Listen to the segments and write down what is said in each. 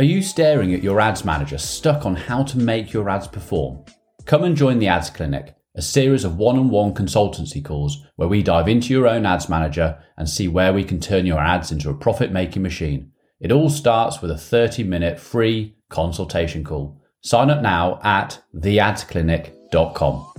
Are you staring at your ads manager stuck on how to make your ads perform? Come and join the Ads Clinic, a series of one on one consultancy calls where we dive into your own ads manager and see where we can turn your ads into a profit making machine. It all starts with a 30 minute free consultation call. Sign up now at theadsclinic.com.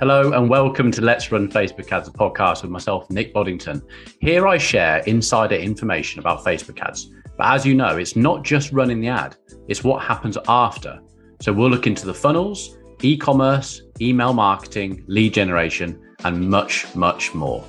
Hello and welcome to Let's Run Facebook Ads, a podcast with myself, Nick Boddington. Here I share insider information about Facebook ads. But as you know, it's not just running the ad, it's what happens after. So we'll look into the funnels, e commerce, email marketing, lead generation, and much, much more.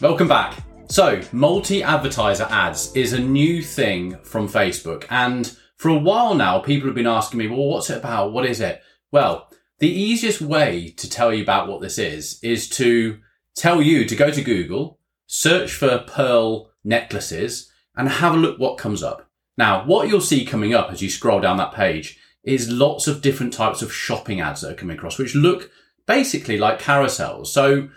Welcome back. So, multi advertiser ads is a new thing from Facebook. And for a while now, people have been asking me, well, what's it about? What is it? Well, the easiest way to tell you about what this is is to tell you to go to Google, search for pearl necklaces, and have a look what comes up. Now, what you'll see coming up as you scroll down that page is lots of different types of shopping ads that are coming across, which look basically like carousels. So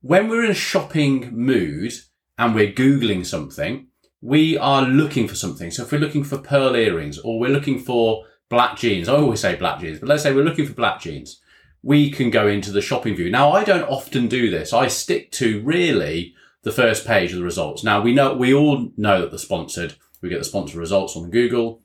when we're in a shopping mood and we're Googling something, we are looking for something. So if we're looking for pearl earrings or we're looking for black jeans. I always say black jeans, but let's say we're looking for black jeans. We can go into the shopping view. Now, I don't often do this. I stick to really the first page of the results. Now, we know, we all know that the sponsored, we get the sponsored results on Google.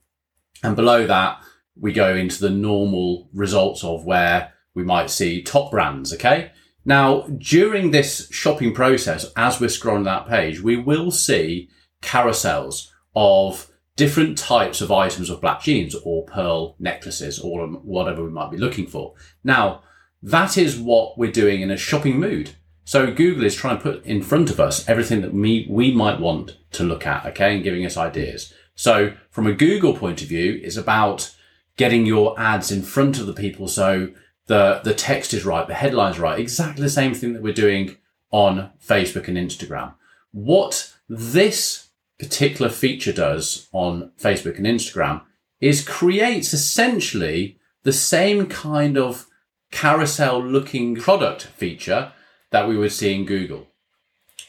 And below that, we go into the normal results of where we might see top brands. Okay. Now, during this shopping process, as we're scrolling that page, we will see carousels of different types of items of black jeans or pearl necklaces or whatever we might be looking for. Now, that is what we're doing in a shopping mood. So Google is trying to put in front of us everything that we, we might want to look at, okay, and giving us ideas. So from a Google point of view, it's about getting your ads in front of the people so the, the text is right, the headline's right, exactly the same thing that we're doing on Facebook and Instagram. What this particular feature does on Facebook and Instagram is creates essentially the same kind of carousel looking product feature that we would see in Google.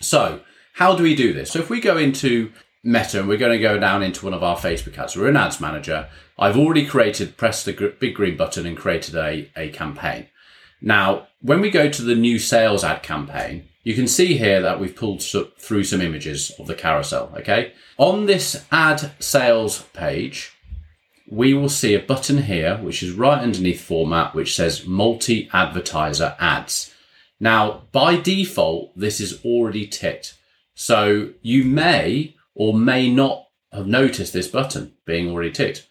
So how do we do this? So if we go into Meta and we're going to go down into one of our Facebook ads, we're in Ads Manager. I've already created, pressed the big green button and created a, a campaign. Now, when we go to the new sales ad campaign, you can see here that we've pulled through some images of the carousel, okay? On this ad sales page, we will see a button here, which is right underneath format, which says multi-advertiser ads. Now, by default, this is already ticked. So you may or may not have noticed this button being already ticked.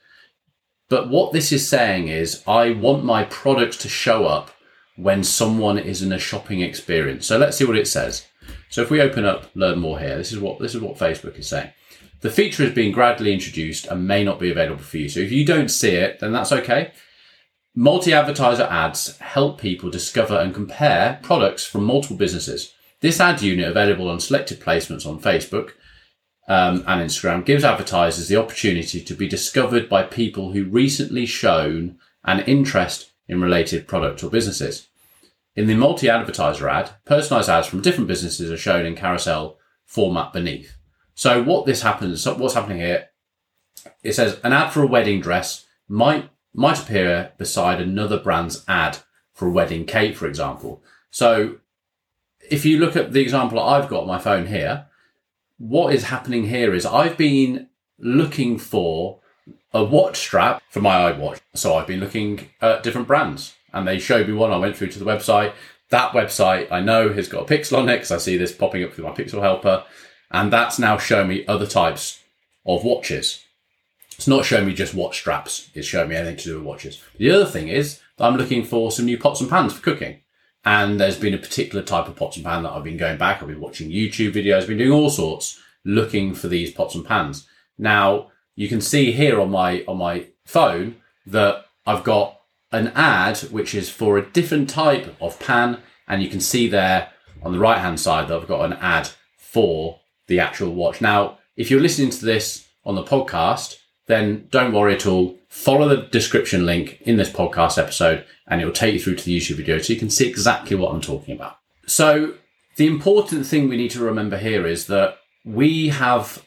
But what this is saying is I want my products to show up when someone is in a shopping experience. So let's see what it says. So if we open up Learn More here, this is what this is what Facebook is saying. The feature is being gradually introduced and may not be available for you. So if you don't see it, then that's okay. Multi-advertiser ads help people discover and compare products from multiple businesses. This ad unit available on selected placements on Facebook um, and Instagram gives advertisers the opportunity to be discovered by people who recently shown an interest in related products or businesses. In the multi-advertiser ad, personalized ads from different businesses are shown in carousel format beneath. So what this happens, what's happening here, it says an ad for a wedding dress might, might appear beside another brand's ad for a wedding cake, for example. So if you look at the example I've got on my phone here, what is happening here is I've been looking for a watch strap for my iWatch. So I've been looking at different brands and they showed me one. I went through to the website. That website I know has got a pixel on it because I see this popping up through my pixel helper. And that's now showing me other types of watches. It's not showing me just watch straps. It's showing me anything to do with watches. The other thing is I'm looking for some new pots and pans for cooking. And there's been a particular type of pots and pan that I've been going back. I've been watching YouTube videos, been doing all sorts looking for these pots and pans. Now you can see here on my, on my phone that I've got an ad which is for a different type of pan, and you can see there on the right hand side that I've got an ad for the actual watch. Now, if you're listening to this on the podcast, then don't worry at all. Follow the description link in this podcast episode and it will take you through to the YouTube video so you can see exactly what I'm talking about. So the important thing we need to remember here is that we have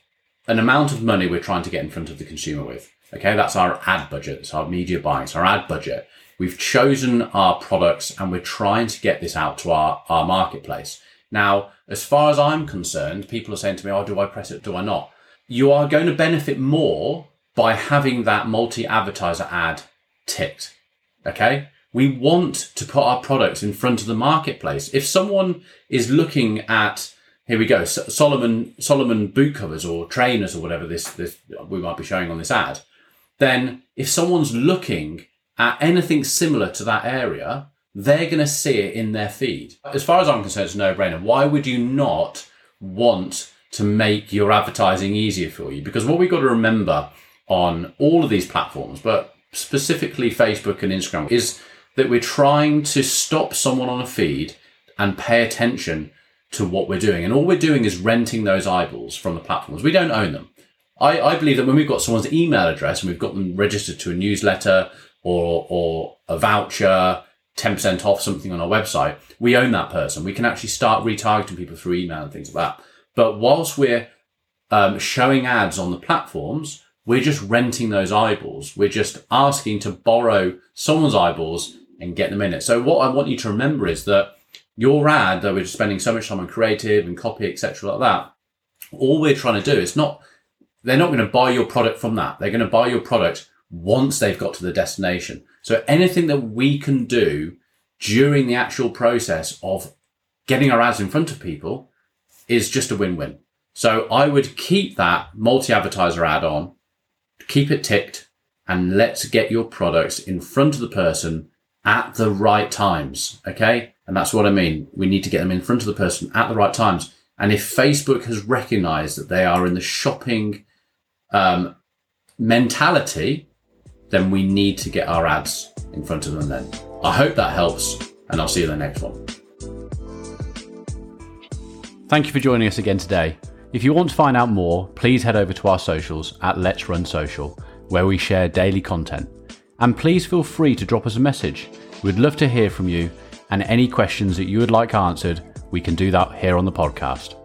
an amount of money we're trying to get in front of the consumer with. Okay, that's our ad budget, it's our media buying, it's our ad budget. We've chosen our products and we're trying to get this out to our, our marketplace. Now, as far as I'm concerned, people are saying to me, Oh, do I press it? Do I not? You are going to benefit more by having that multi advertiser ad ticked. Okay. We want to put our products in front of the marketplace. If someone is looking at, here we go, Salomon, Salomon boot covers or trainers or whatever this, this we might be showing on this ad, then if someone's looking at anything similar to that area, they're going to see it in their feed. As far as I'm concerned, it's no brainer. Why would you not want to make your advertising easier for you? Because what we've got to remember on all of these platforms, but specifically Facebook and Instagram, is that we're trying to stop someone on a feed and pay attention to what we're doing. And all we're doing is renting those eyeballs from the platforms. We don't own them. I, I believe that when we've got someone's email address and we've got them registered to a newsletter or, or a voucher, 10% off something on our website, we own that person. We can actually start retargeting people through email and things like that. But whilst we're um, showing ads on the platforms, we're just renting those eyeballs. We're just asking to borrow someone's eyeballs and get them in it. So what I want you to remember is that your ad that we're spending so much time on creative and copy, etc., like that, all we're trying to do is not, they're not going to buy your product from that. They're going to buy your product once they've got to the destination. So anything that we can do during the actual process of getting our ads in front of people is just a win-win. So I would keep that multi-advertiser ad on, keep it ticked, and let's get your products in front of the person at the right times. Okay. And that's what I mean. We need to get them in front of the person at the right times. And if Facebook has recognized that they are in the shopping um, mentality, then we need to get our ads in front of them then. I hope that helps, and I'll see you in the next one. Thank you for joining us again today. If you want to find out more, please head over to our socials at Let's Run Social, where we share daily content. And please feel free to drop us a message. We'd love to hear from you, and any questions that you would like answered, we can do that here on the podcast.